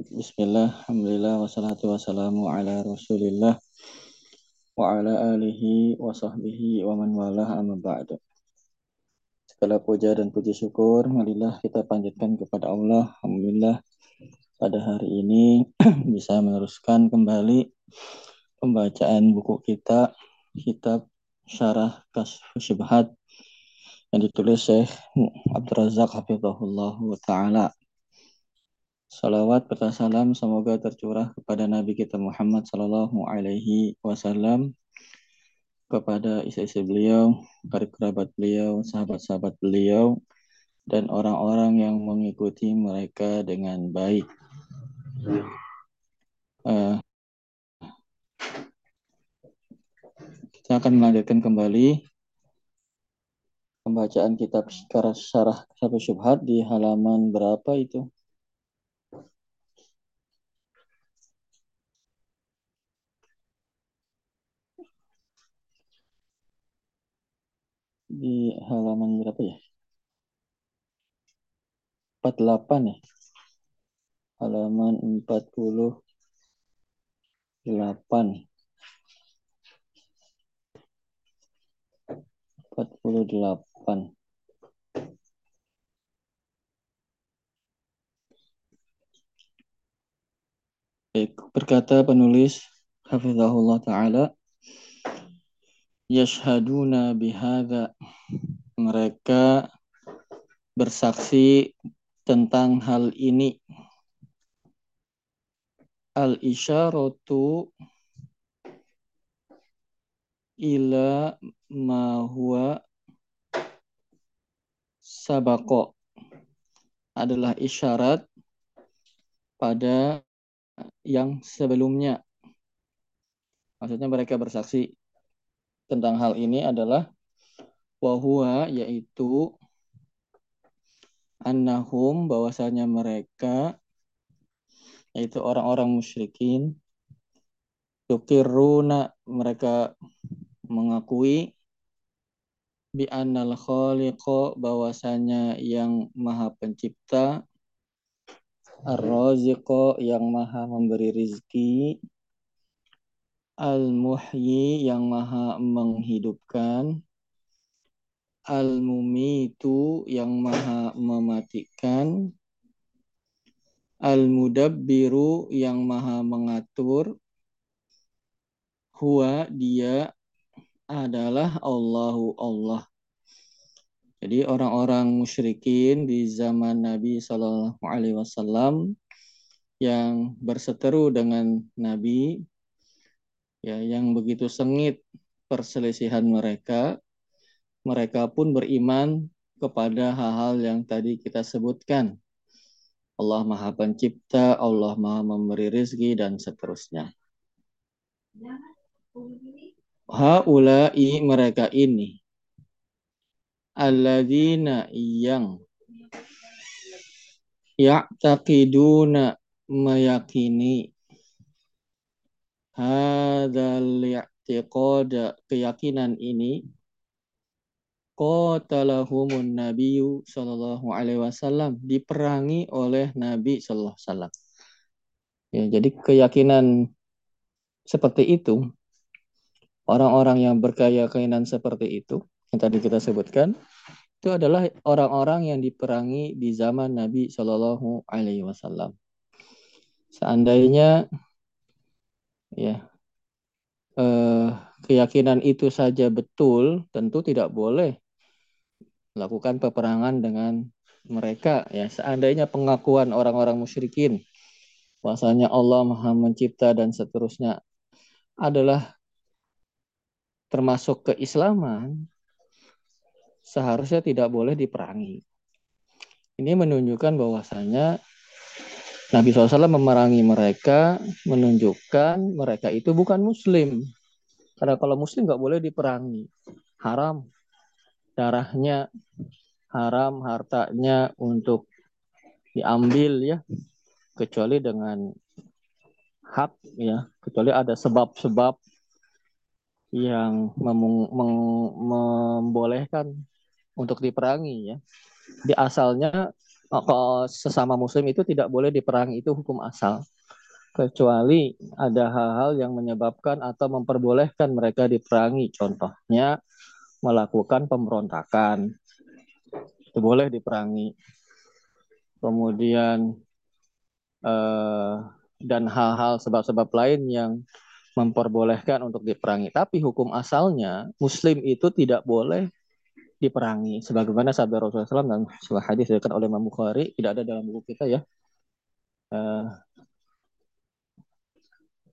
Bismillah, Alhamdulillah, wassalatu wassalamu ala rasulillah wa ala alihi wa sahbihi wa man walah amma ba'du. Segala puja dan puji syukur, marilah kita panjatkan kepada Allah. Alhamdulillah, pada hari ini bisa meneruskan kembali pembacaan buku kita, kitab Syarah Kasf Syubhat yang ditulis Syekh Abdul Razak Hafizahullah Ta'ala Salawat serta salam semoga tercurah kepada Nabi kita Muhammad Sallallahu Alaihi Wasallam, kepada istri-istri beliau, karib kerabat beliau, sahabat-sahabat beliau, dan orang-orang yang mengikuti mereka dengan baik. Uh, kita akan melanjutkan kembali pembacaan kitab syarah satu syubhat di halaman berapa itu? Di halaman berapa ya? 48 ya. Halaman 48. 48. Baik, berkata penulis Hafizahullah Ta'ala yashhaduna bihada mereka bersaksi tentang hal ini. Al isyaratu ila ma huwa sabako adalah isyarat pada yang sebelumnya. Maksudnya mereka bersaksi tentang hal ini adalah wahua yaitu annahum bahwasanya mereka yaitu orang-orang musyrikin tukiruna mereka mengakui bi annal khaliqo bahwasanya yang maha pencipta ar yang maha memberi rizki Al-Muhyi yang maha menghidupkan. Al-Mumitu yang maha mematikan. Al-Mudabbiru yang maha mengatur. Huwa dia adalah Allahu Allah. Jadi orang-orang musyrikin di zaman Nabi Shallallahu Alaihi Wasallam yang berseteru dengan Nabi ya yang begitu sengit perselisihan mereka mereka pun beriman kepada hal-hal yang tadi kita sebutkan Allah Maha Pencipta, Allah Maha Memberi rizki dan seterusnya. Haulai mereka ini alladzina yang ya'taqiduna meyakini hadzal i'tiqad keyakinan ini qatalahumun nabiyyu sallallahu alaihi wasallam diperangi oleh Nabi sallallahu alaihi wasallam. Ya, jadi keyakinan seperti itu orang-orang yang berkeyakinan seperti itu yang tadi kita sebutkan itu adalah orang-orang yang diperangi di zaman Nabi Shallallahu Alaihi Wasallam. Seandainya ya eh, keyakinan itu saja betul, tentu tidak boleh melakukan peperangan dengan mereka ya seandainya pengakuan orang-orang musyrikin bahwasanya Allah Maha Mencipta dan seterusnya adalah termasuk keislaman seharusnya tidak boleh diperangi. Ini menunjukkan bahwasanya Nabi SAW memerangi mereka, menunjukkan mereka itu bukan muslim. Karena kalau muslim nggak boleh diperangi. Haram. Darahnya haram, hartanya untuk diambil ya. Kecuali dengan hak ya. Kecuali ada sebab-sebab yang membolehkan untuk diperangi ya. Di asalnya sesama muslim itu tidak boleh diperangi itu hukum asal. Kecuali ada hal-hal yang menyebabkan atau memperbolehkan mereka diperangi. Contohnya melakukan pemberontakan. Itu boleh diperangi. Kemudian eh, dan hal-hal sebab-sebab lain yang memperbolehkan untuk diperangi. Tapi hukum asalnya muslim itu tidak boleh diperangi. Sebagaimana sabda Rasulullah SAW dan sebuah hadis dikatakan oleh Imam Bukhari tidak ada dalam buku kita ya. Uh,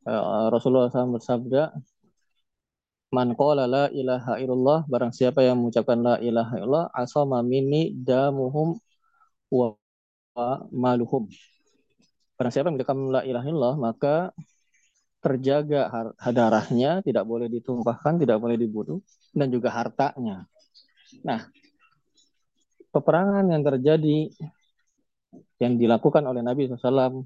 uh, Rasulullah SAW bersabda man qala la ilaha illallah barang siapa yang mengucapkan la ilaha illallah asama minni damuhum wa maluhum. Barang siapa yang mengucapkan la ilaha illallah maka terjaga darahnya tidak boleh ditumpahkan tidak boleh dibunuh dan juga hartanya Nah, peperangan yang terjadi yang dilakukan oleh Nabi SAW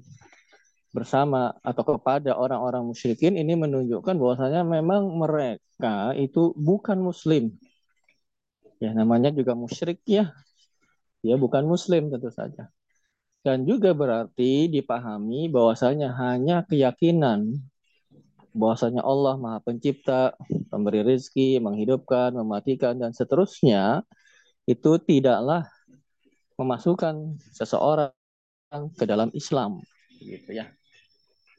bersama atau kepada orang-orang musyrikin ini menunjukkan bahwasanya memang mereka itu bukan muslim. Ya, namanya juga musyrik ya. Dia bukan muslim tentu saja. Dan juga berarti dipahami bahwasanya hanya keyakinan bahwasanya Allah Maha Pencipta, pemberi rezeki, menghidupkan, mematikan dan seterusnya itu tidaklah memasukkan seseorang ke dalam Islam gitu ya.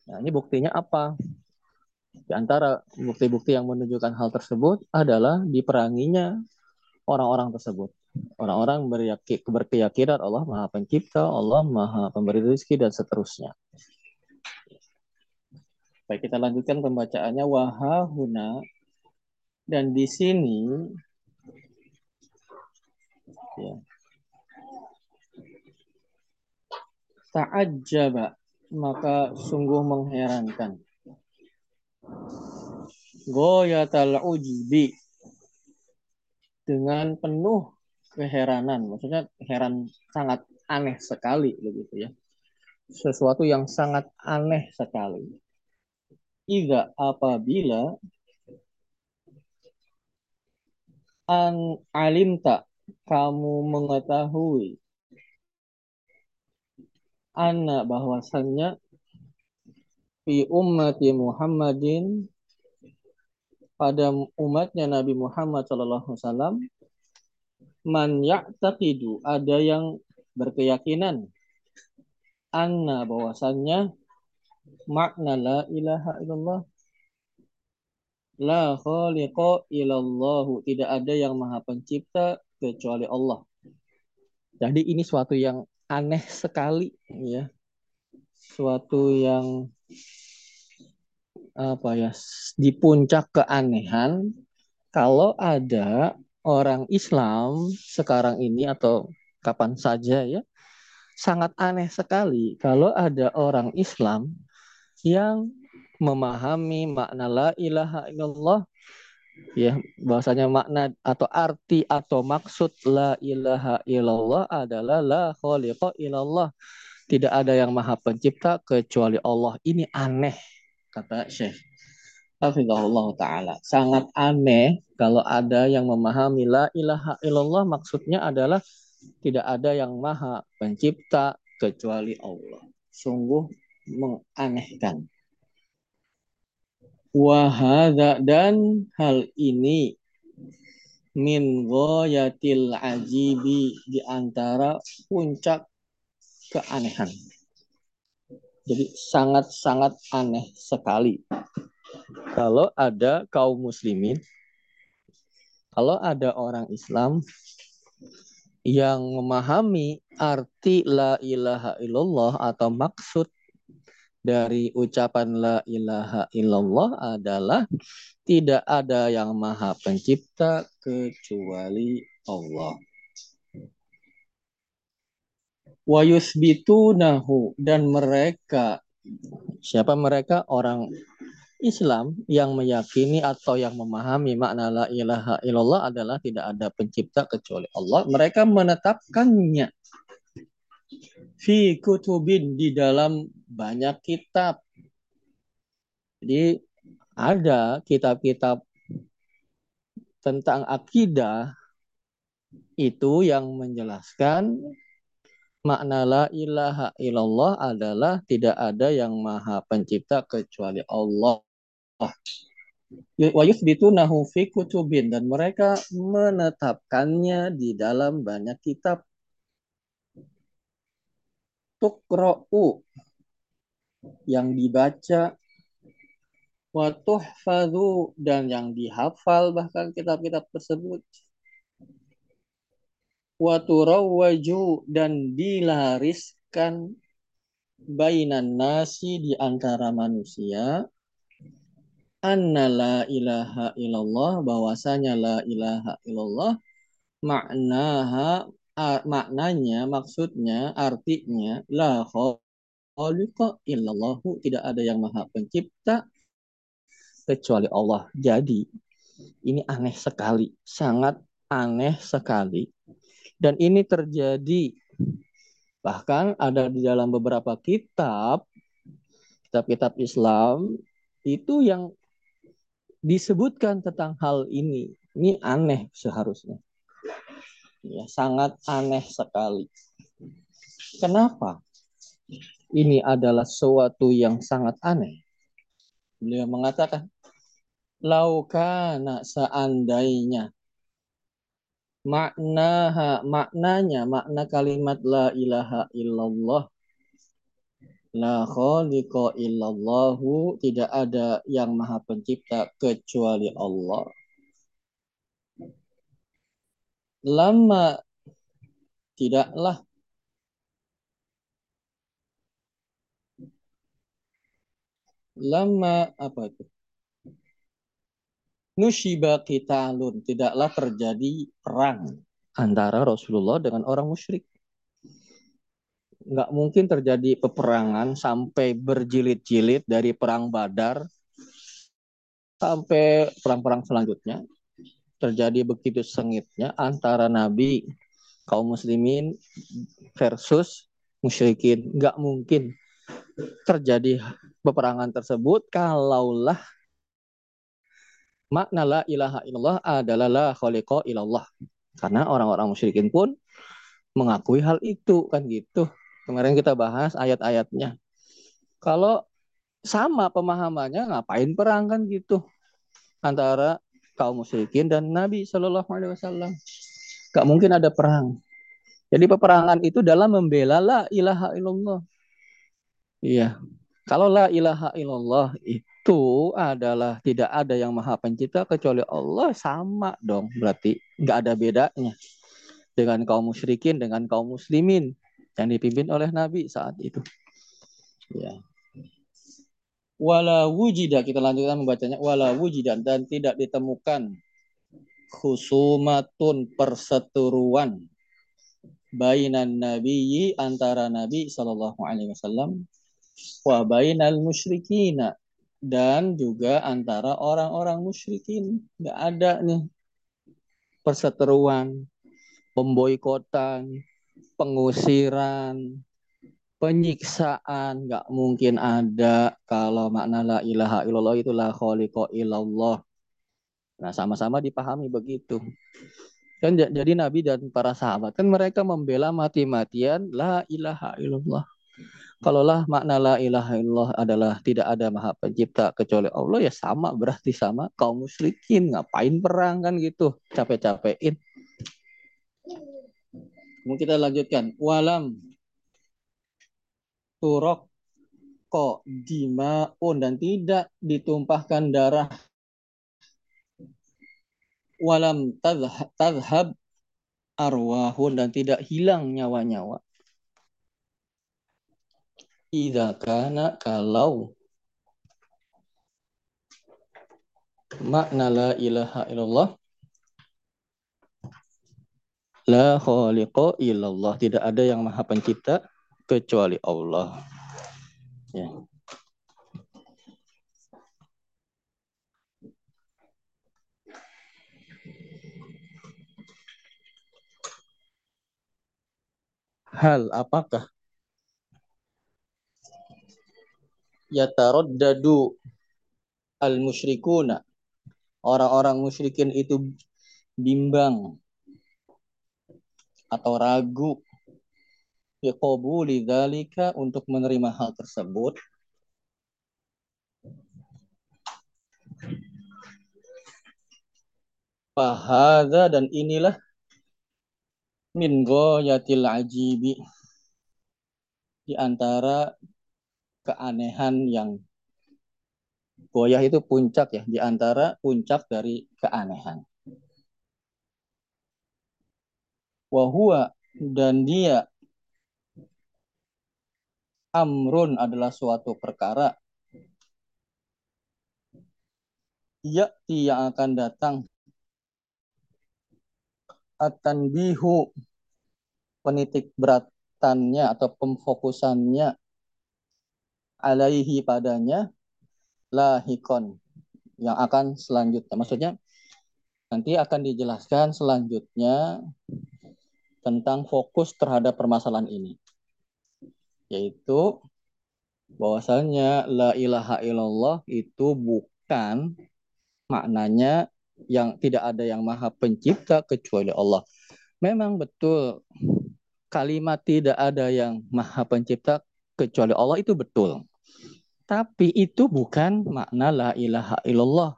Nah, ini buktinya apa? Di antara bukti-bukti yang menunjukkan hal tersebut adalah diperanginya orang-orang tersebut. Orang-orang berkeyakinan Allah Maha Pencipta, Allah Maha Pemberi rezeki dan seterusnya. Baik, kita lanjutkan pembacaannya wahahuna dan di sini ya. Ta'ajjaba maka sungguh mengherankan. Goyatal ujbi dengan penuh keheranan, maksudnya heran sangat aneh sekali begitu ya. Sesuatu yang sangat aneh sekali. Iza apabila an alimta kamu mengetahui anna bahwasannya fi ummati Muhammadin pada umatnya Nabi Muhammad Shallallahu Alaihi Wasallam man ya'taqidu ada yang berkeyakinan anna bahwasannya makna la ilaha illallah. La khaliqa illallahu tidak ada yang maha pencipta kecuali Allah. Jadi ini suatu yang aneh sekali ya. Suatu yang apa ya di puncak keanehan. Kalau ada orang Islam sekarang ini atau kapan saja ya sangat aneh sekali. Kalau ada orang Islam yang memahami makna la ilaha illallah. Ya bahwasanya makna atau arti atau maksud la ilaha illallah adalah la khaliqa illallah. Tidak ada yang maha pencipta kecuali Allah. Ini aneh kata Syekh. Hafizahullah Ta'ala. Sangat aneh kalau ada yang memahami la ilaha illallah maksudnya adalah tidak ada yang maha pencipta kecuali Allah. Sungguh menganehkan. Wahada dan hal ini min goyatil ajibi di antara puncak keanehan. Jadi sangat-sangat aneh sekali. Kalau ada kaum muslimin, kalau ada orang Islam yang memahami arti la ilaha illallah atau maksud dari ucapan la ilaha illallah adalah tidak ada yang maha pencipta kecuali Allah. Wa yusbitunahu dan mereka siapa mereka orang Islam yang meyakini atau yang memahami makna la ilaha illallah adalah tidak ada pencipta kecuali Allah. Mereka menetapkannya fi kutubin di dalam banyak kitab. Jadi ada kitab-kitab tentang akidah itu yang menjelaskan makna la ilaha illallah adalah tidak ada yang maha pencipta kecuali Allah. Wa yuthbitunahu fi kutubin dan mereka menetapkannya di dalam banyak kitab. Tukra'u yang dibaca. Wa tuhfadhu dan yang dihafal bahkan kitab-kitab tersebut. Wa turawwaju dan dilariskan bainan nasi di antara manusia. Anna la ilaha illallah bahwasanya la ilaha illallah maknaha maknanya maksudnya artinya la khaliqa illallahu tidak ada yang maha pencipta kecuali Allah jadi ini aneh sekali sangat aneh sekali dan ini terjadi bahkan ada di dalam beberapa kitab kitab-kitab Islam itu yang disebutkan tentang hal ini. Ini aneh seharusnya. Ya, sangat aneh sekali. Kenapa? Ini adalah sesuatu yang sangat aneh. Beliau mengatakan, laukana seandainya makna maknanya makna kalimat la ilaha illallah la khaliqa illallahu tidak ada yang maha pencipta kecuali Allah lama tidaklah lama apa itu nusyiba qitalun tidaklah terjadi perang antara Rasulullah dengan orang musyrik. Nggak mungkin terjadi peperangan sampai berjilid-jilid dari perang Badar sampai perang-perang selanjutnya. Terjadi begitu sengitnya antara Nabi kaum muslimin versus musyrikin. Nggak mungkin terjadi peperangan tersebut kalaulah makna la ilaha illallah adalah la khaliqa illallah. Karena orang-orang musyrikin pun mengakui hal itu kan gitu. Kemarin kita bahas ayat-ayatnya. Kalau sama pemahamannya ngapain perang kan gitu antara kaum musyrikin dan Nabi Shallallahu Alaihi Wasallam. Gak mungkin ada perang. Jadi peperangan itu dalam membela la ilaha illallah. Iya. Kalau la ilaha illallah itu adalah tidak ada yang maha pencipta kecuali Allah sama dong. Berarti nggak ada bedanya dengan kaum musyrikin dengan kaum muslimin yang dipimpin oleh Nabi saat itu. Ya. Wala wujida kita lanjutkan membacanya. Wala wujidan dan tidak ditemukan khusumatun perseteruan bainan nabiyyi antara nabi sallallahu alaihi wasallam wa bainal musyrikina. Dan juga antara orang-orang musyrikin. Nggak ada nih perseteruan pemboikotan pengusiran penyiksaan. Nggak mungkin ada kalau makna la ilaha illallah itu la illallah. Nah sama-sama dipahami begitu. Kan jadi nabi dan para sahabat kan mereka membela mati-matian la ilaha illallah Kalaulah makna la ilaha illallah adalah tidak ada maha pencipta kecuali Allah ya sama berarti sama. Kaum musyrikin ngapain perang kan gitu. Capek-capekin. Kemudian kita lanjutkan. Walam turok kok dimaun dan tidak ditumpahkan darah. Walam tadhab arwahun dan tidak hilang nyawa-nyawa Ida kana kalau makna la ilaha illallah la khaliqa illallah. Tidak ada yang maha pencipta kecuali Allah. Ya. Hal apakah yataraddadu al musyrikuna orang-orang musyrikin itu bimbang atau ragu biqabuli dzalika untuk menerima hal tersebut. Fahada dan inilah min goyatil ajibi di antara keanehan yang goyah itu puncak ya di antara puncak dari keanehan. Wahua dan dia amrun adalah suatu perkara. Yakti yang akan datang. At-tanbihu penitik beratannya atau pemfokusannya alaihi padanya lahikon yang akan selanjutnya. Maksudnya nanti akan dijelaskan selanjutnya tentang fokus terhadap permasalahan ini. Yaitu bahwasanya la ilaha illallah itu bukan maknanya yang tidak ada yang maha pencipta kecuali Allah. Memang betul kalimat tidak ada yang maha pencipta kecuali Allah itu betul. Tapi itu bukan makna la ilaha illallah.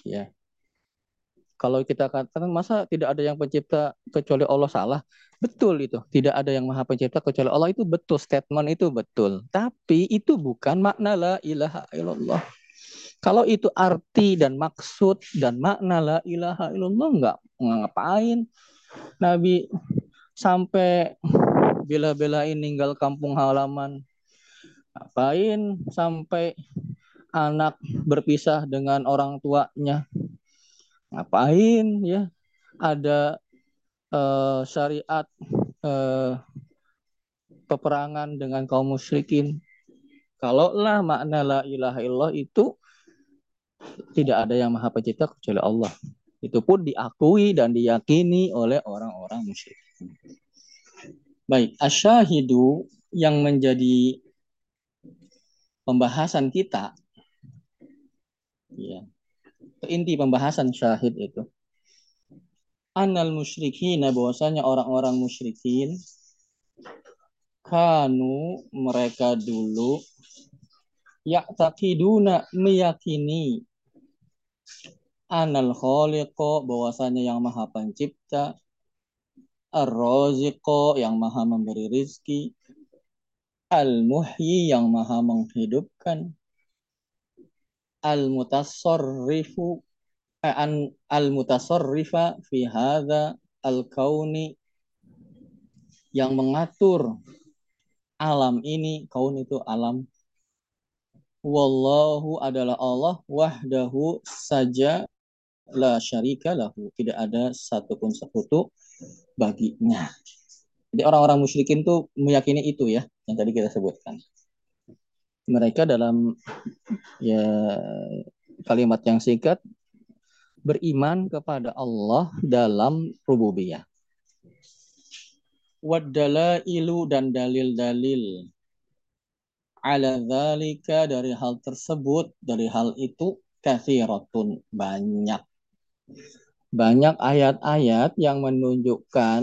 Ya. Kalau kita katakan masa tidak ada yang pencipta kecuali Allah salah? Betul itu. Tidak ada yang maha pencipta kecuali Allah itu betul. Statement itu betul. Tapi itu bukan makna la ilaha illallah. Kalau itu arti dan maksud dan makna la ilaha illallah enggak ngapain Nabi sampai bela-belain ninggal kampung halaman Ngapain sampai anak berpisah dengan orang tuanya? Ngapain ya? Ada uh, syariat uh, peperangan dengan kaum musyrikin. Kalau lah makna la ilaha illallah itu tidak ada yang maha pencipta kecuali Allah. Itu pun diakui dan diyakini oleh orang-orang musyrik. Baik, asyahidu yang menjadi pembahasan kita. Ya inti pembahasan syahid itu. Anal musyrikin bahwasanya orang-orang musyrikin kanu mereka dulu ya'taqiduna meyakini anal khaliqo bahwasanya yang maha pencipta. Ar yang maha memberi rizki Al-Muhyi yang maha menghidupkan. Al-Mutasarrifu eh, Al-Mutasarrifa fi hadha al-kauni yang mengatur alam ini, kaun itu alam. Wallahu adalah Allah wahdahu saja la syarika lahu. Tidak ada satupun sekutu baginya. Jadi orang-orang musyrikin tuh meyakini itu ya, yang tadi kita sebutkan. Mereka dalam ya kalimat yang singkat beriman kepada Allah dalam rububiyah. ilu dan dalil-dalil ala dzalika dari hal tersebut, dari hal itu kathiratun banyak. Banyak ayat-ayat yang menunjukkan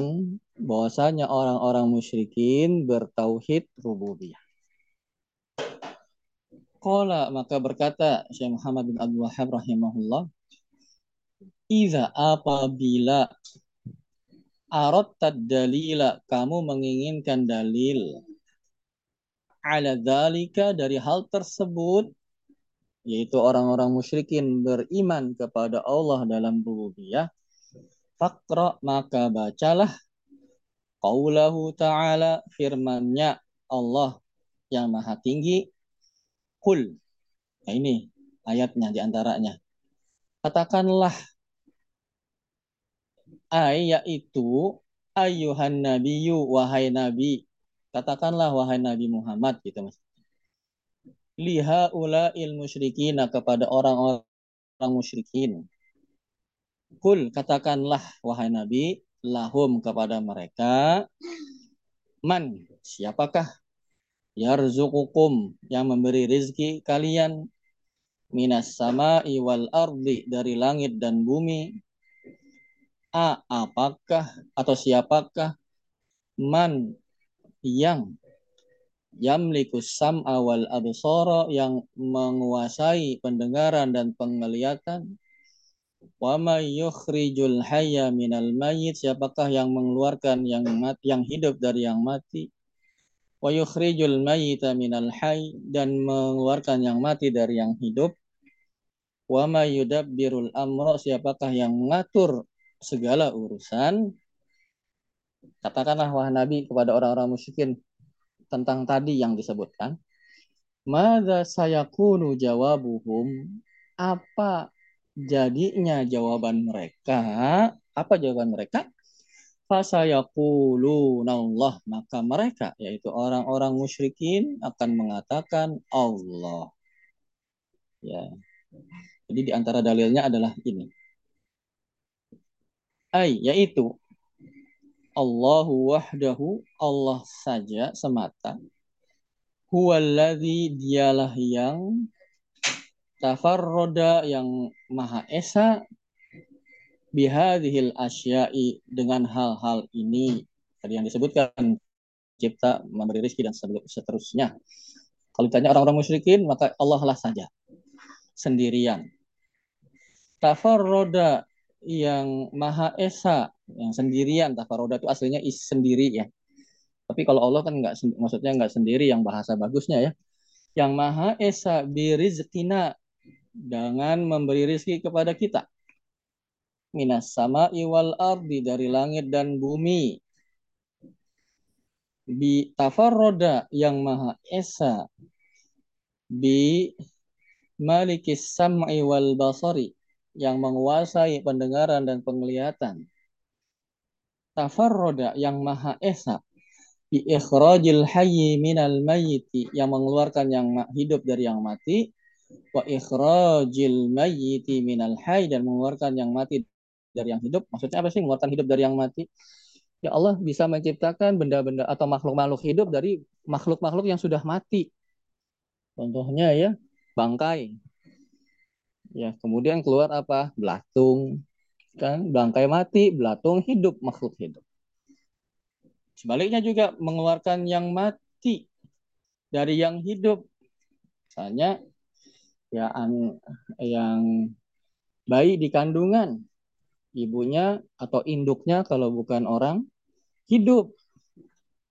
bahwasanya orang-orang musyrikin bertauhid rububiyah. Qala maka berkata Syekh Muhammad bin Abdul Wahab rahimahullah, "Iza apabila aratta dalila kamu menginginkan dalil ala dalika dari hal tersebut yaitu orang-orang musyrikin beriman kepada Allah dalam rububiyah Fakra maka bacalah Qaulahu ta'ala firmannya Allah yang maha tinggi. Kul. Nah ini ayatnya di antaranya. Katakanlah ayat itu ayuhan nabiyyu wahai nabi. Katakanlah wahai Nabi Muhammad gitu Mas. Liha ula il musyrikin kepada orang-orang musyrikin. Kul katakanlah wahai Nabi lahum kepada mereka. Man siapakah? Yarzuqukum yang memberi rizki kalian. Minas sama iwal ardi dari langit dan bumi. A apakah? Atau siapakah? Man yang yamlikus sam awal absara yang menguasai pendengaran dan penglihatan. Wa may yukhrijul hayya minal mayyit siapakah yang mengeluarkan yang mati yang hidup dari yang mati? Wa yukhrijul mayyita minal hayy dan mengeluarkan yang mati dari yang hidup. Wa may yudabbirul amra siapakah yang mengatur segala urusan? Katakanlah wahai nabi kepada orang-orang musyrikin tentang tadi yang disebutkan. Mada saya kunu jawabuhum. Apa jadinya jawaban mereka? Apa jawaban mereka? Allah maka mereka yaitu orang-orang musyrikin akan mengatakan Allah. Ya. Jadi di antara dalilnya adalah ini. Ay, yaitu Allahu wahdahu Allah saja semata. Huwallazi dialah yang tafarroda yang maha esa bihadhil asya'i dengan hal-hal ini. Tadi yang disebutkan cipta memberi rezeki dan seterusnya. Kalau ditanya orang-orang musyrikin maka Allah lah saja. Sendirian. Tafarroda yang maha esa yang sendirian. Tafaroda itu aslinya is sendiri ya. Tapi kalau Allah kan nggak maksudnya nggak sendiri yang bahasa bagusnya ya. Yang maha esa birizkina dengan memberi rizki kepada kita. Minas sama iwal ardi dari langit dan bumi. Bi tafarroda yang maha esa. Bi malikis sam'i wal basari yang menguasai pendengaran dan penglihatan. Tafarroda yang maha esa bi ikhrajil minal mayyiti yang mengeluarkan yang hidup dari yang mati wa ikhrajil mayyiti minal hayy dan mengeluarkan yang mati dari yang hidup. Maksudnya apa sih mengeluarkan hidup dari yang mati? Ya Allah bisa menciptakan benda-benda atau makhluk-makhluk hidup dari makhluk-makhluk yang sudah mati. Contohnya ya, bangkai. Ya, kemudian keluar apa? Belatung. Kan bangkai mati, belatung hidup, makhluk hidup. Sebaliknya juga mengeluarkan yang mati dari yang hidup. Misalnya ya yang bayi di kandungan ibunya atau induknya kalau bukan orang hidup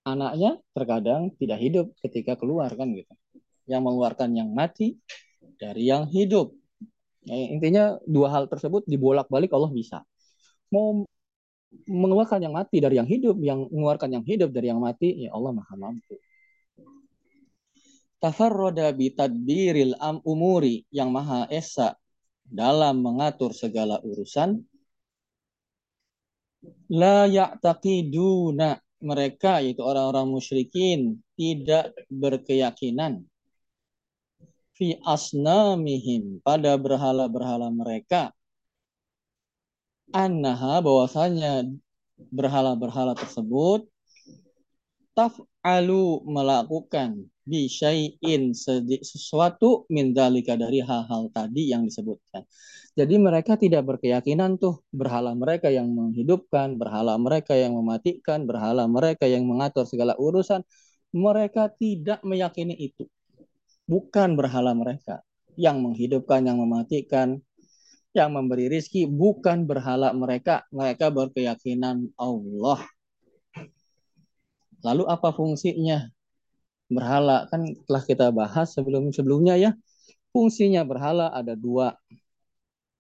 anaknya terkadang tidak hidup ketika keluar kan gitu yang mengeluarkan yang mati dari yang hidup Ya, intinya dua hal tersebut dibolak-balik Allah bisa. Mau mengeluarkan yang mati dari yang hidup, yang mengeluarkan yang hidup dari yang mati, ya Allah maha mampu. Tafarroda bitadbiril am umuri yang maha esa dalam mengatur segala urusan. La ya'taqiduna mereka yaitu orang-orang musyrikin tidak berkeyakinan fi asnamihim pada berhala-berhala mereka annaha bahwasanya berhala-berhala tersebut taf'alu melakukan bi syai'in sesuatu min dalika dari hal-hal tadi yang disebutkan. Jadi mereka tidak berkeyakinan tuh berhala mereka yang menghidupkan, berhala mereka yang mematikan, berhala mereka yang mengatur segala urusan. Mereka tidak meyakini itu bukan berhala mereka. Yang menghidupkan, yang mematikan, yang memberi rizki bukan berhala mereka. Mereka berkeyakinan Allah. Lalu apa fungsinya? Berhala kan telah kita bahas sebelum-sebelumnya ya. Fungsinya berhala ada dua.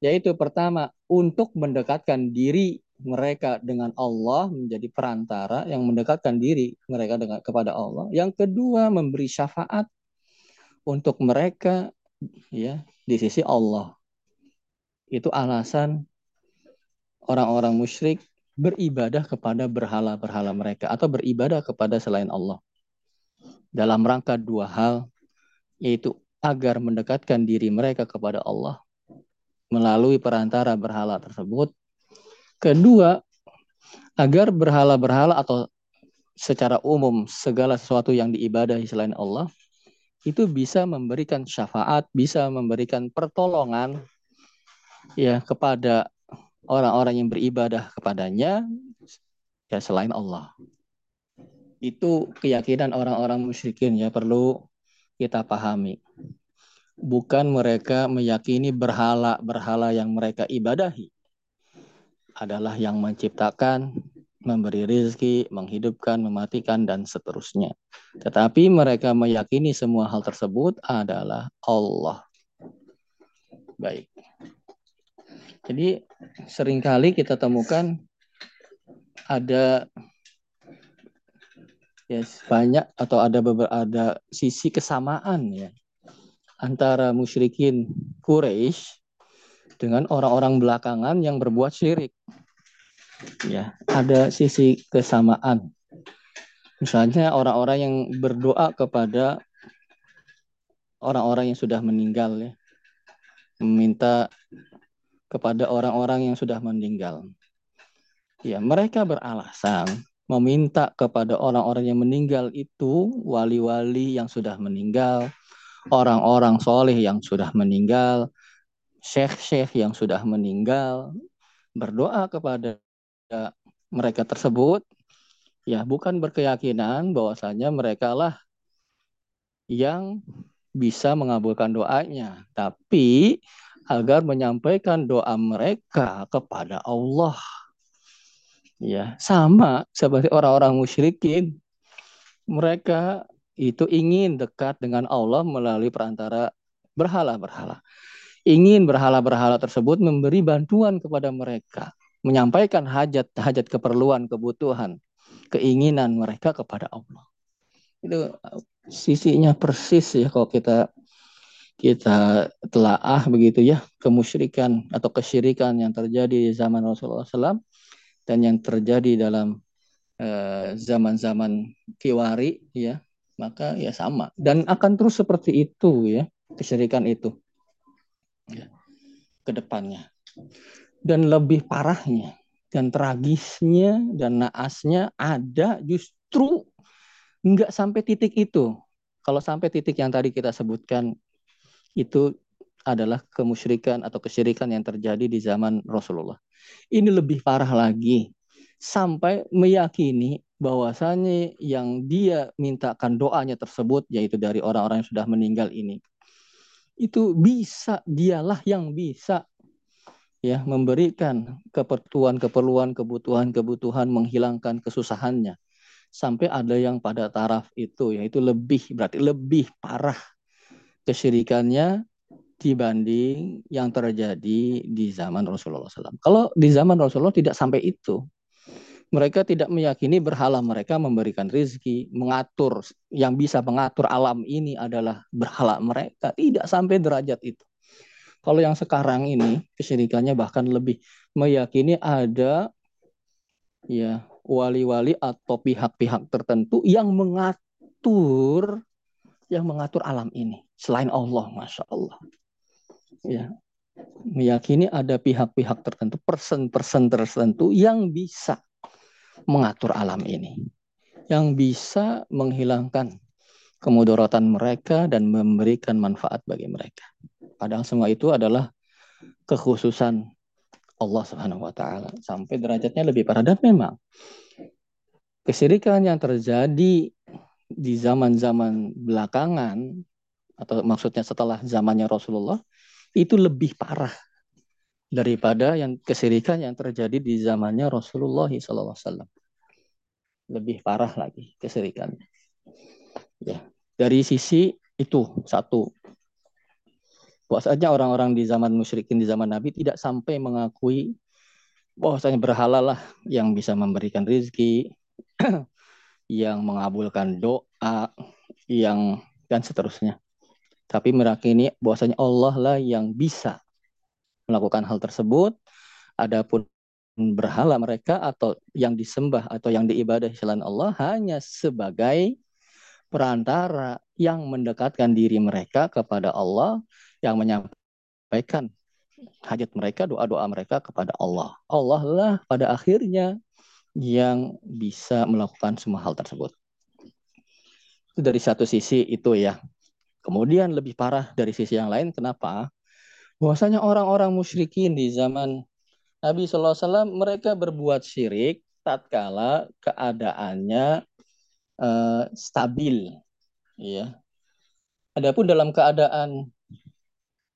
Yaitu pertama, untuk mendekatkan diri mereka dengan Allah menjadi perantara yang mendekatkan diri mereka dengan kepada Allah. Yang kedua, memberi syafaat untuk mereka ya di sisi Allah. Itu alasan orang-orang musyrik beribadah kepada berhala-berhala mereka atau beribadah kepada selain Allah. Dalam rangka dua hal yaitu agar mendekatkan diri mereka kepada Allah melalui perantara berhala tersebut. Kedua, agar berhala-berhala atau secara umum segala sesuatu yang diibadahi selain Allah itu bisa memberikan syafaat, bisa memberikan pertolongan ya kepada orang-orang yang beribadah kepadanya ya selain Allah. Itu keyakinan orang-orang musyrikin ya perlu kita pahami. Bukan mereka meyakini berhala-berhala yang mereka ibadahi adalah yang menciptakan, memberi rizki, menghidupkan, mematikan, dan seterusnya. Tetapi mereka meyakini semua hal tersebut adalah Allah. Baik. Jadi sering kali kita temukan ada ya banyak atau ada beberapa ada sisi kesamaan ya antara musyrikin Quraisy dengan orang-orang belakangan yang berbuat syirik. Ya, ada sisi kesamaan. Misalnya orang-orang yang berdoa kepada orang-orang yang sudah meninggal ya. Meminta kepada orang-orang yang sudah meninggal. Ya, mereka beralasan meminta kepada orang-orang yang meninggal itu wali-wali yang sudah meninggal, orang-orang soleh yang sudah meninggal, syekh-syekh yang sudah meninggal, berdoa kepada mereka tersebut, ya bukan berkeyakinan bahwasanya mereka lah yang bisa mengabulkan doanya, tapi agar menyampaikan doa mereka kepada Allah. Ya, sama seperti orang-orang musyrikin. Mereka itu ingin dekat dengan Allah melalui perantara berhala-berhala. Ingin berhala-berhala tersebut memberi bantuan kepada mereka, menyampaikan hajat-hajat keperluan, kebutuhan, keinginan mereka kepada Allah. Itu sisinya persis ya kalau kita kita telaah begitu ya kemusyrikan atau kesyirikan yang terjadi di zaman Rasulullah SAW dan yang terjadi dalam eh, zaman-zaman uh, kiwari ya maka ya sama dan akan terus seperti itu ya kesyirikan itu ya, ke depannya dan lebih parahnya dan tragisnya dan naasnya ada justru nggak sampai titik itu kalau sampai titik yang tadi kita sebutkan itu adalah kemusyrikan atau kesyirikan yang terjadi di zaman Rasulullah. Ini lebih parah lagi sampai meyakini bahwasanya yang dia mintakan doanya tersebut yaitu dari orang-orang yang sudah meninggal ini itu bisa dialah yang bisa ya memberikan keperluan keperluan kebutuhan kebutuhan menghilangkan kesusahannya sampai ada yang pada taraf itu yaitu lebih berarti lebih parah kesyirikannya dibanding yang terjadi di zaman Rasulullah SAW. Kalau di zaman Rasulullah tidak sampai itu. Mereka tidak meyakini berhala mereka memberikan rizki, mengatur, yang bisa mengatur alam ini adalah berhala mereka. Tidak sampai derajat itu. Kalau yang sekarang ini, kesyirikannya bahkan lebih meyakini ada ya wali-wali atau pihak-pihak tertentu yang mengatur yang mengatur alam ini selain Allah, masya Allah. Ya, meyakini ada pihak-pihak tertentu, persen-persen tertentu yang bisa mengatur alam ini, yang bisa menghilangkan kemudaratan mereka dan memberikan manfaat bagi mereka. Padahal semua itu adalah kekhususan Allah Subhanahu wa taala sampai derajatnya lebih parah dan memang kesyirikan yang terjadi di zaman-zaman belakangan atau maksudnya setelah zamannya Rasulullah itu lebih parah daripada yang kesirikan yang terjadi di zamannya Rasulullah SAW. Lebih parah lagi kesirikannya. Ya, dari sisi itu satu. Bahwasanya orang-orang di zaman musyrikin di zaman Nabi tidak sampai mengakui bahwasanya berhala lah yang bisa memberikan rizki, yang mengabulkan doa, yang dan seterusnya. Tapi meyakini bahwasanya Allah lah yang bisa melakukan hal tersebut. Adapun berhala mereka atau yang disembah atau yang diibadahi selain Allah hanya sebagai perantara yang mendekatkan diri mereka kepada Allah yang menyampaikan hajat mereka, doa-doa mereka kepada Allah. Allah lah pada akhirnya yang bisa melakukan semua hal tersebut. Itu dari satu sisi itu ya. Kemudian lebih parah dari sisi yang lain, kenapa? Bahwasanya orang-orang musyrikin di zaman Nabi SAW mereka berbuat syirik tatkala keadaannya uh, stabil ya adapun dalam keadaan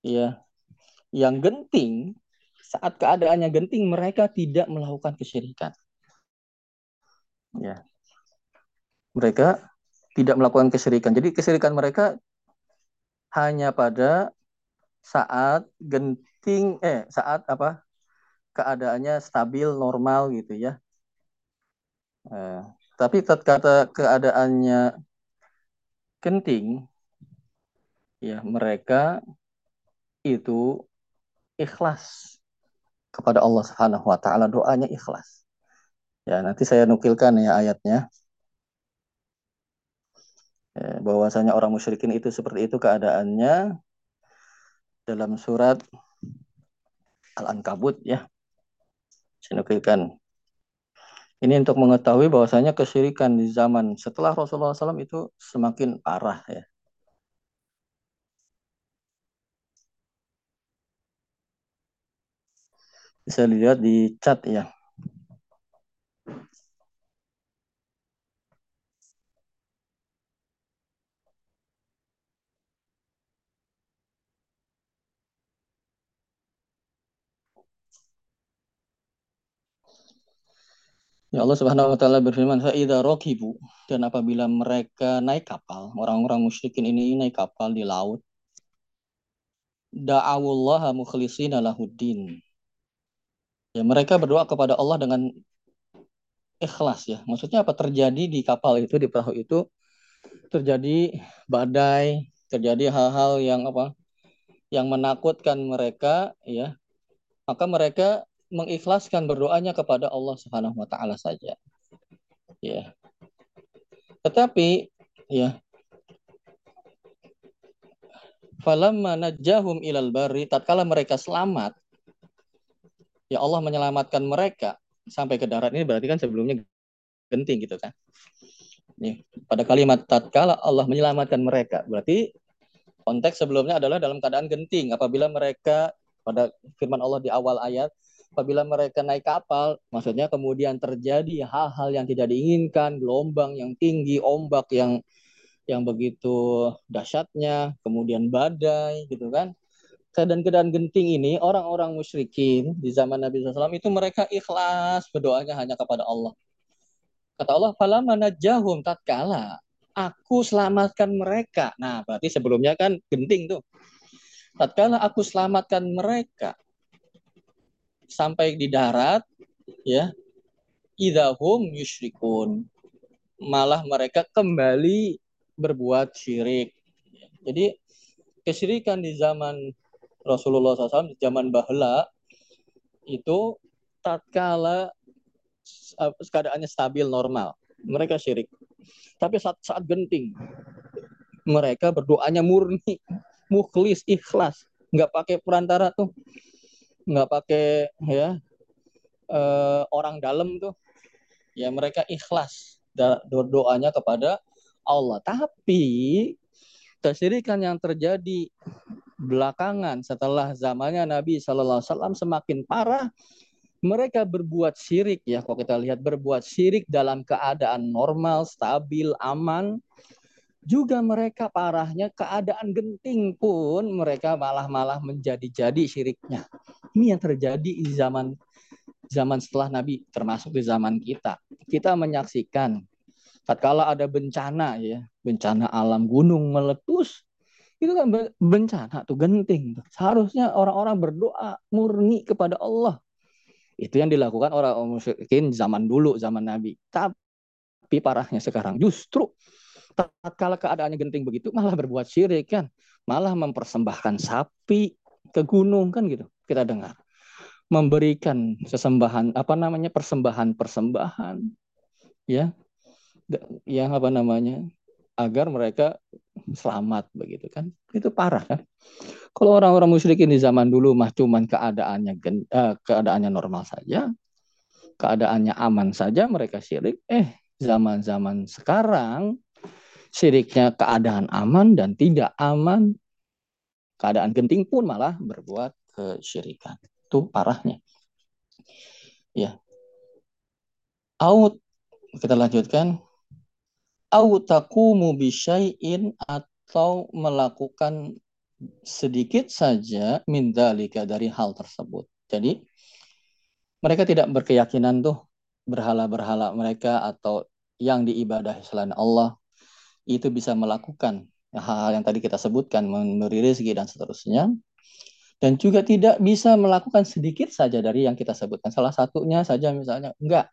ya yang genting saat keadaannya genting mereka tidak melakukan kesyirikan. Ya mereka tidak melakukan kesyirikan. Jadi kesyirikan mereka hanya pada saat genting eh saat apa keadaannya stabil normal gitu ya. Eh, tapi kata keadaannya genting ya mereka itu ikhlas kepada Allah Subhanahu wa taala doanya ikhlas. Ya, nanti saya nukilkan ya ayatnya. Ya, bahwasanya orang musyrikin itu seperti itu keadaannya dalam surat Al-Ankabut ya. Saya nukilkan. Ini untuk mengetahui bahwasanya kesyirikan di zaman setelah Rasulullah SAW itu semakin parah ya. Bisa dilihat di chat ya. Ya Allah Subhanahu wa taala berfirman, "Fa rokibu dan apabila mereka naik kapal, orang-orang musyrikin ini naik kapal di laut, da'awullaha mukhlishina lahuddin. Ya, mereka berdoa kepada Allah dengan ikhlas ya. Maksudnya apa terjadi di kapal itu di perahu itu terjadi badai, terjadi hal-hal yang apa? yang menakutkan mereka ya. Maka mereka mengikhlaskan berdoanya kepada Allah Subhanahu wa taala saja. Ya. Tetapi ya falamma najahum ilal bari tatkala mereka selamat ya Allah menyelamatkan mereka sampai ke darat ini berarti kan sebelumnya genting gitu kan. Nih, pada kalimat tatkala Allah menyelamatkan mereka, berarti konteks sebelumnya adalah dalam keadaan genting apabila mereka pada firman Allah di awal ayat apabila mereka naik kapal, maksudnya kemudian terjadi hal-hal yang tidak diinginkan, gelombang yang tinggi, ombak yang yang begitu dahsyatnya, kemudian badai gitu kan keadaan-keadaan genting ini orang-orang musyrikin di zaman Nabi SAW itu mereka ikhlas berdoanya hanya kepada Allah. Kata Allah, "Fala manajahum tatkala aku selamatkan mereka." Nah, berarti sebelumnya kan genting tuh. Tatkala aku selamatkan mereka sampai di darat, ya, idahum yusyrikun. Malah mereka kembali berbuat syirik. Jadi kesyirikan di zaman Rasulullah SAW di zaman bahla itu tatkala keadaannya stabil normal mereka syirik tapi saat saat genting mereka berdoanya murni mukhlis ikhlas nggak pakai perantara tuh nggak pakai ya eh, orang dalam tuh. Ya mereka ikhlas doanya kepada Allah. Tapi kesyirikan yang terjadi belakangan setelah zamannya Nabi Shallallahu Alaihi Wasallam semakin parah mereka berbuat syirik ya. Kalau kita lihat berbuat syirik dalam keadaan normal stabil aman juga mereka parahnya keadaan genting pun mereka malah-malah menjadi-jadi syiriknya ini yang terjadi di zaman zaman setelah Nabi termasuk di zaman kita kita menyaksikan tatkala ada bencana ya bencana alam gunung meletus itu kan bencana tuh genting. Seharusnya orang-orang berdoa murni kepada Allah. Itu yang dilakukan orang musyrikin zaman dulu, zaman Nabi. Tapi parahnya sekarang justru tatkala keadaannya genting begitu malah berbuat syirik kan. Malah mempersembahkan sapi ke gunung kan gitu. Kita dengar. Memberikan sesembahan apa namanya persembahan-persembahan ya yang apa namanya agar mereka selamat begitu kan itu parah kan kalau orang-orang musyrikin di zaman dulu mah cuman keadaannya uh, keadaannya normal saja keadaannya aman saja mereka syirik eh zaman-zaman sekarang syiriknya keadaan aman dan tidak aman. Keadaan genting pun malah berbuat kesyirikan. Itu parahnya. Ya. Out kita lanjutkan. Au taqumu bisyai'in atau melakukan sedikit saja min dalika dari hal tersebut. Jadi mereka tidak berkeyakinan tuh berhala-berhala mereka atau yang diibadah selain Allah itu bisa melakukan hal-hal yang tadi kita sebutkan memberi rezeki dan seterusnya dan juga tidak bisa melakukan sedikit saja dari yang kita sebutkan. Salah satunya saja misalnya enggak.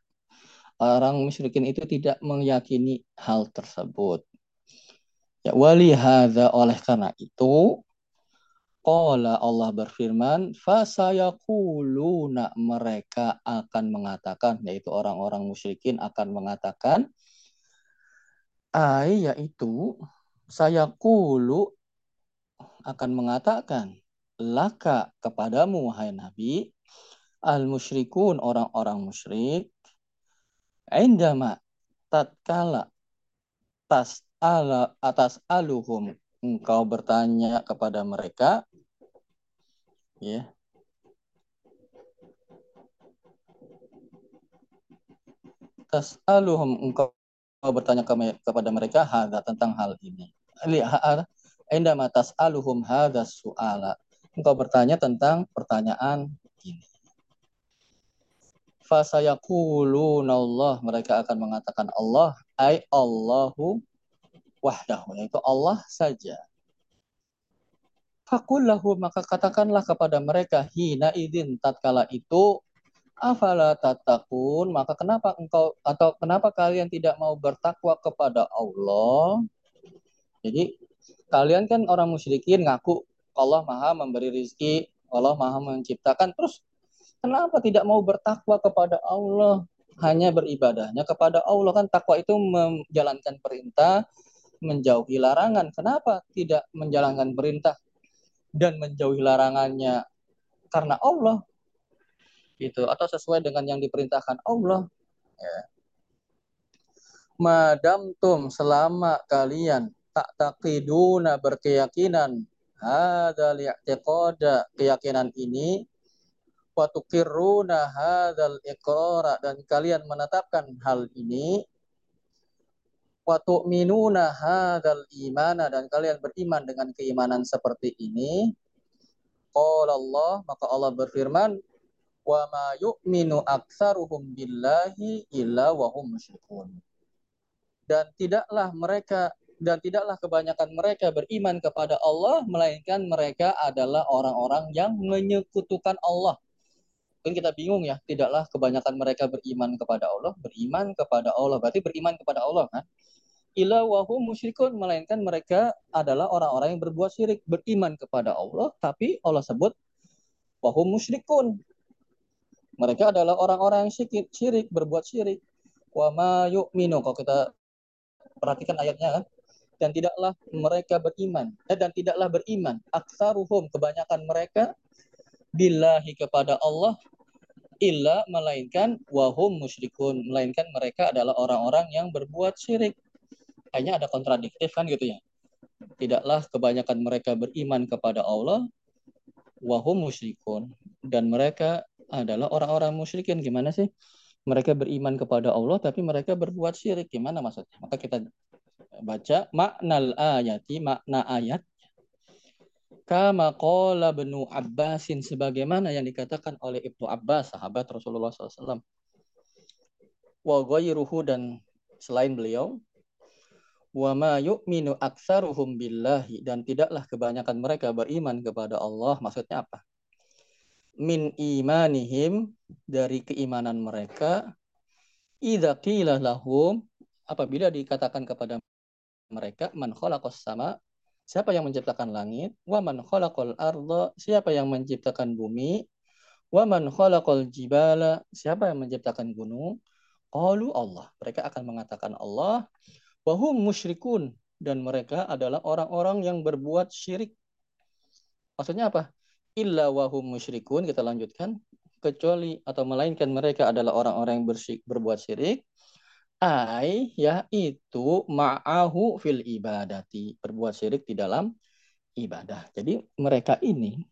Orang musyrikin itu tidak meyakini hal tersebut. Ya wali hadza oleh karena itu Qala Allah berfirman, fasayaquluna mereka akan mengatakan, yaitu orang-orang musyrikin akan mengatakan, ay yaitu saya kulu akan mengatakan laka kepadamu wahai Nabi al musyrikun orang-orang musyrik indama tatkala tas ala atas aluhum engkau bertanya kepada mereka ya. Tas aluhum engkau bertanya kepada mereka hada tentang hal ini lihat indama tas'aluhum hadha su'ala. Engkau bertanya tentang pertanyaan ini. Fasayaquluna Allah, mereka akan mengatakan Allah, ay Allahu wahdahu, yaitu Allah saja. Fakullahu, maka katakanlah kepada mereka, hina idin tatkala itu, afala tatakun, maka kenapa engkau, atau kenapa kalian tidak mau bertakwa kepada Allah? Jadi kalian kan orang musyrikin ngaku Allah maha memberi rizki, Allah maha menciptakan. Terus kenapa tidak mau bertakwa kepada Allah? Hanya beribadahnya kepada Allah kan takwa itu menjalankan perintah, menjauhi larangan. Kenapa tidak menjalankan perintah dan menjauhi larangannya karena Allah? Gitu atau sesuai dengan yang diperintahkan Allah. Ya. Madam tum selama kalian tak takiduna berkeyakinan hadal i'tiqada keyakinan ini wa tuqirruna hadzal iqrara dan kalian menetapkan hal ini wa tu'minuna imana dan kalian beriman dengan keimanan seperti ini qala Allah maka Allah berfirman wa ma yu'minu aktsaruhum billahi illa wa hum musyrikun dan tidaklah mereka dan tidaklah kebanyakan mereka beriman kepada Allah melainkan mereka adalah orang-orang yang menyekutukan Allah. Mungkin kita bingung ya, tidaklah kebanyakan mereka beriman kepada Allah, beriman kepada Allah, berarti beriman kepada Allah kan? Ila wahum musyrikun, melainkan mereka adalah orang-orang yang berbuat syirik, beriman kepada Allah, tapi Allah sebut wahum musyrikun. Mereka adalah orang-orang yang syirik, syirik, berbuat syirik. Wa ma yu'minu, kalau kita perhatikan ayatnya kan, dan tidaklah mereka beriman eh, dan tidaklah beriman. Aksaruhum kebanyakan mereka billahi kepada Allah illa melainkan wahum musyrikun. Melainkan mereka adalah orang-orang yang berbuat syirik. Hanya ada kontradiktif kan gitu ya? Tidaklah kebanyakan mereka beriman kepada Allah wahum musyrikun. Dan mereka adalah orang-orang musyrikin gimana sih? Mereka beriman kepada Allah tapi mereka berbuat syirik. Gimana maksudnya? Maka kita baca maknal ayati makna ayat kama qala Ibnu Abbasin sebagaimana yang dikatakan oleh Ibnu Abbas sahabat Rasulullah SAW wa dan selain beliau wa ma yu'minu aktsaruhum billahi dan tidaklah kebanyakan mereka beriman kepada Allah. Maksudnya apa min imanihim dari keimanan mereka. Idza lahum apabila dikatakan kepada mereka man khalaqas sama siapa yang menciptakan langit? Wa man khalaqal arda siapa yang menciptakan bumi? Wa man khalaqal jibala siapa yang menciptakan gunung? Qalu Allah. Mereka akan mengatakan Allah. Wa hum musyrikun dan mereka adalah orang-orang yang berbuat syirik. Maksudnya apa illa wa hum musyrikun kita lanjutkan kecuali atau melainkan mereka adalah orang-orang yang berbuat syirik ai yaitu ma'ahu fil ibadati berbuat syirik di dalam ibadah. Jadi mereka ini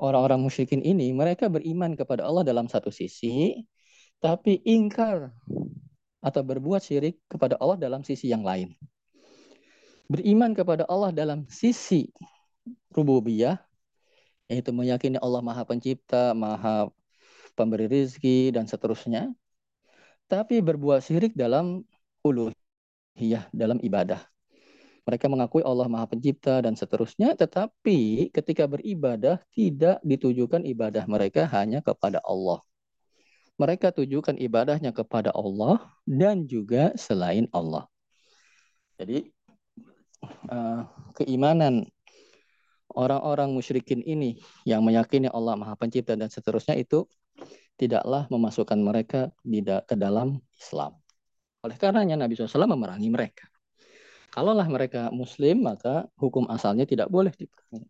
orang-orang musyrikin ini mereka beriman kepada Allah dalam satu sisi tapi ingkar atau berbuat syirik kepada Allah dalam sisi yang lain. Beriman kepada Allah dalam sisi rububiyah, yaitu meyakini Allah Maha Pencipta, Maha Pemberi rizki, dan seterusnya. Tapi berbuat syirik dalam uluhiyah, dalam ibadah. Mereka mengakui Allah Maha Pencipta dan seterusnya, tetapi ketika beribadah tidak ditujukan ibadah mereka hanya kepada Allah mereka tujukan ibadahnya kepada Allah dan juga selain Allah. Jadi uh, keimanan orang-orang musyrikin ini yang meyakini Allah Maha Pencipta dan seterusnya itu tidaklah memasukkan mereka ke dalam Islam. Oleh karenanya Nabi SAW memerangi mereka. Kalaulah mereka Muslim, maka hukum asalnya tidak boleh diperangi.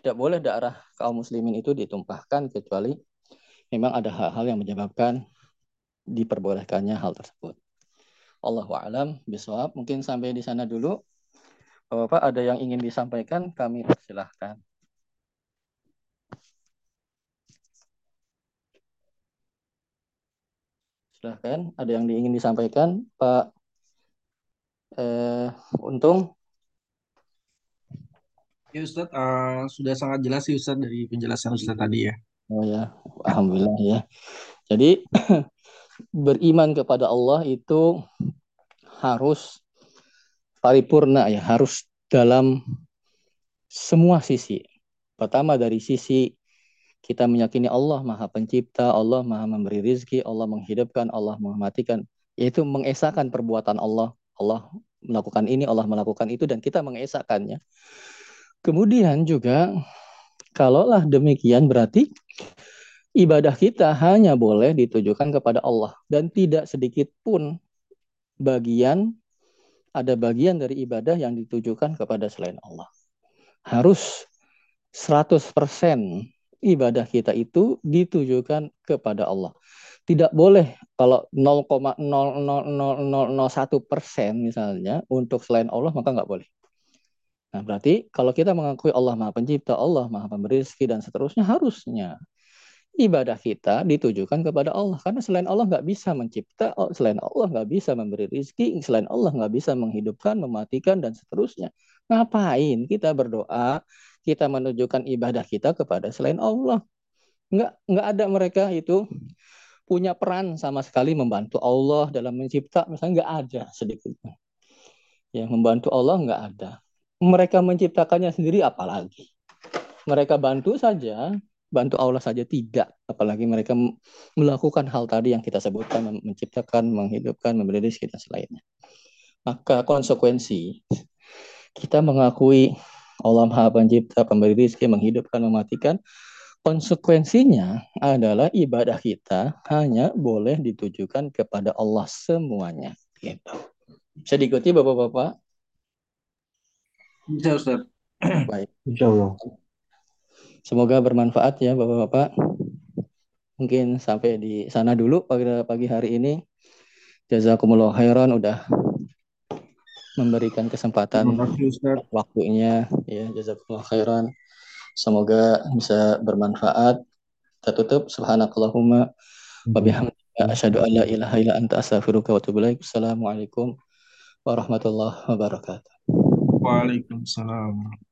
Tidak boleh darah kaum muslimin itu ditumpahkan kecuali memang ada hal-hal yang menyebabkan diperbolehkannya hal tersebut. Allahu alam bisawab. Mungkin sampai di sana dulu. Bapak ada yang ingin disampaikan, kami persilahkan. Silahkan, ada yang ingin disampaikan, Pak eh, Untung. Ya Ustadz, uh, sudah sangat jelas sih Ustadz dari penjelasan Ustadz tadi ya. Oh ya, alhamdulillah ya. Jadi beriman kepada Allah itu harus paripurna ya, harus dalam semua sisi. Pertama dari sisi kita meyakini Allah Maha Pencipta, Allah Maha memberi rizki, Allah menghidupkan, Allah mematikan, yaitu mengesahkan perbuatan Allah. Allah melakukan ini, Allah melakukan itu, dan kita mengesahkannya. Kemudian juga Kalaulah demikian berarti ibadah kita hanya boleh ditujukan kepada Allah dan tidak sedikit pun bagian ada bagian dari ibadah yang ditujukan kepada selain Allah. Harus 100% ibadah kita itu ditujukan kepada Allah. Tidak boleh kalau 0,00001 persen misalnya untuk selain Allah maka nggak boleh. Nah, berarti kalau kita mengakui Allah Maha Pencipta, Allah Maha Pemberi rezeki dan seterusnya, harusnya ibadah kita ditujukan kepada Allah. Karena selain Allah nggak bisa mencipta, oh, selain Allah nggak bisa memberi rezeki, selain Allah nggak bisa menghidupkan, mematikan, dan seterusnya. Ngapain kita berdoa, kita menunjukkan ibadah kita kepada selain Allah? Nggak, nggak ada mereka itu punya peran sama sekali membantu Allah dalam mencipta, misalnya nggak ada sedikit. Ya, membantu Allah nggak ada mereka menciptakannya sendiri apalagi. Mereka bantu saja, bantu Allah saja tidak. Apalagi mereka melakukan hal tadi yang kita sebutkan, menciptakan, menghidupkan, memberi rezeki dan selainnya. Maka konsekuensi kita mengakui Allah Maha Pencipta, pemberi rezeki, menghidupkan, mematikan, konsekuensinya adalah ibadah kita hanya boleh ditujukan kepada Allah semuanya. Gitu. Bisa diikuti Bapak-Bapak? Bisa Ustaz. Baik. Insya Allah. Semoga bermanfaat ya Bapak-Bapak. Mungkin sampai di sana dulu pada pagi hari ini. Jazakumullah khairan udah memberikan kesempatan kasih, waktunya ya jazakumullah khairan. Semoga bisa bermanfaat. Kita tutup subhanakallahumma wa bihamdika asyhadu an la ilaha illa anta astaghfiruka wa atubu ilaik. Assalamualaikum warahmatullahi wabarakatuh. Waalaikumsalam.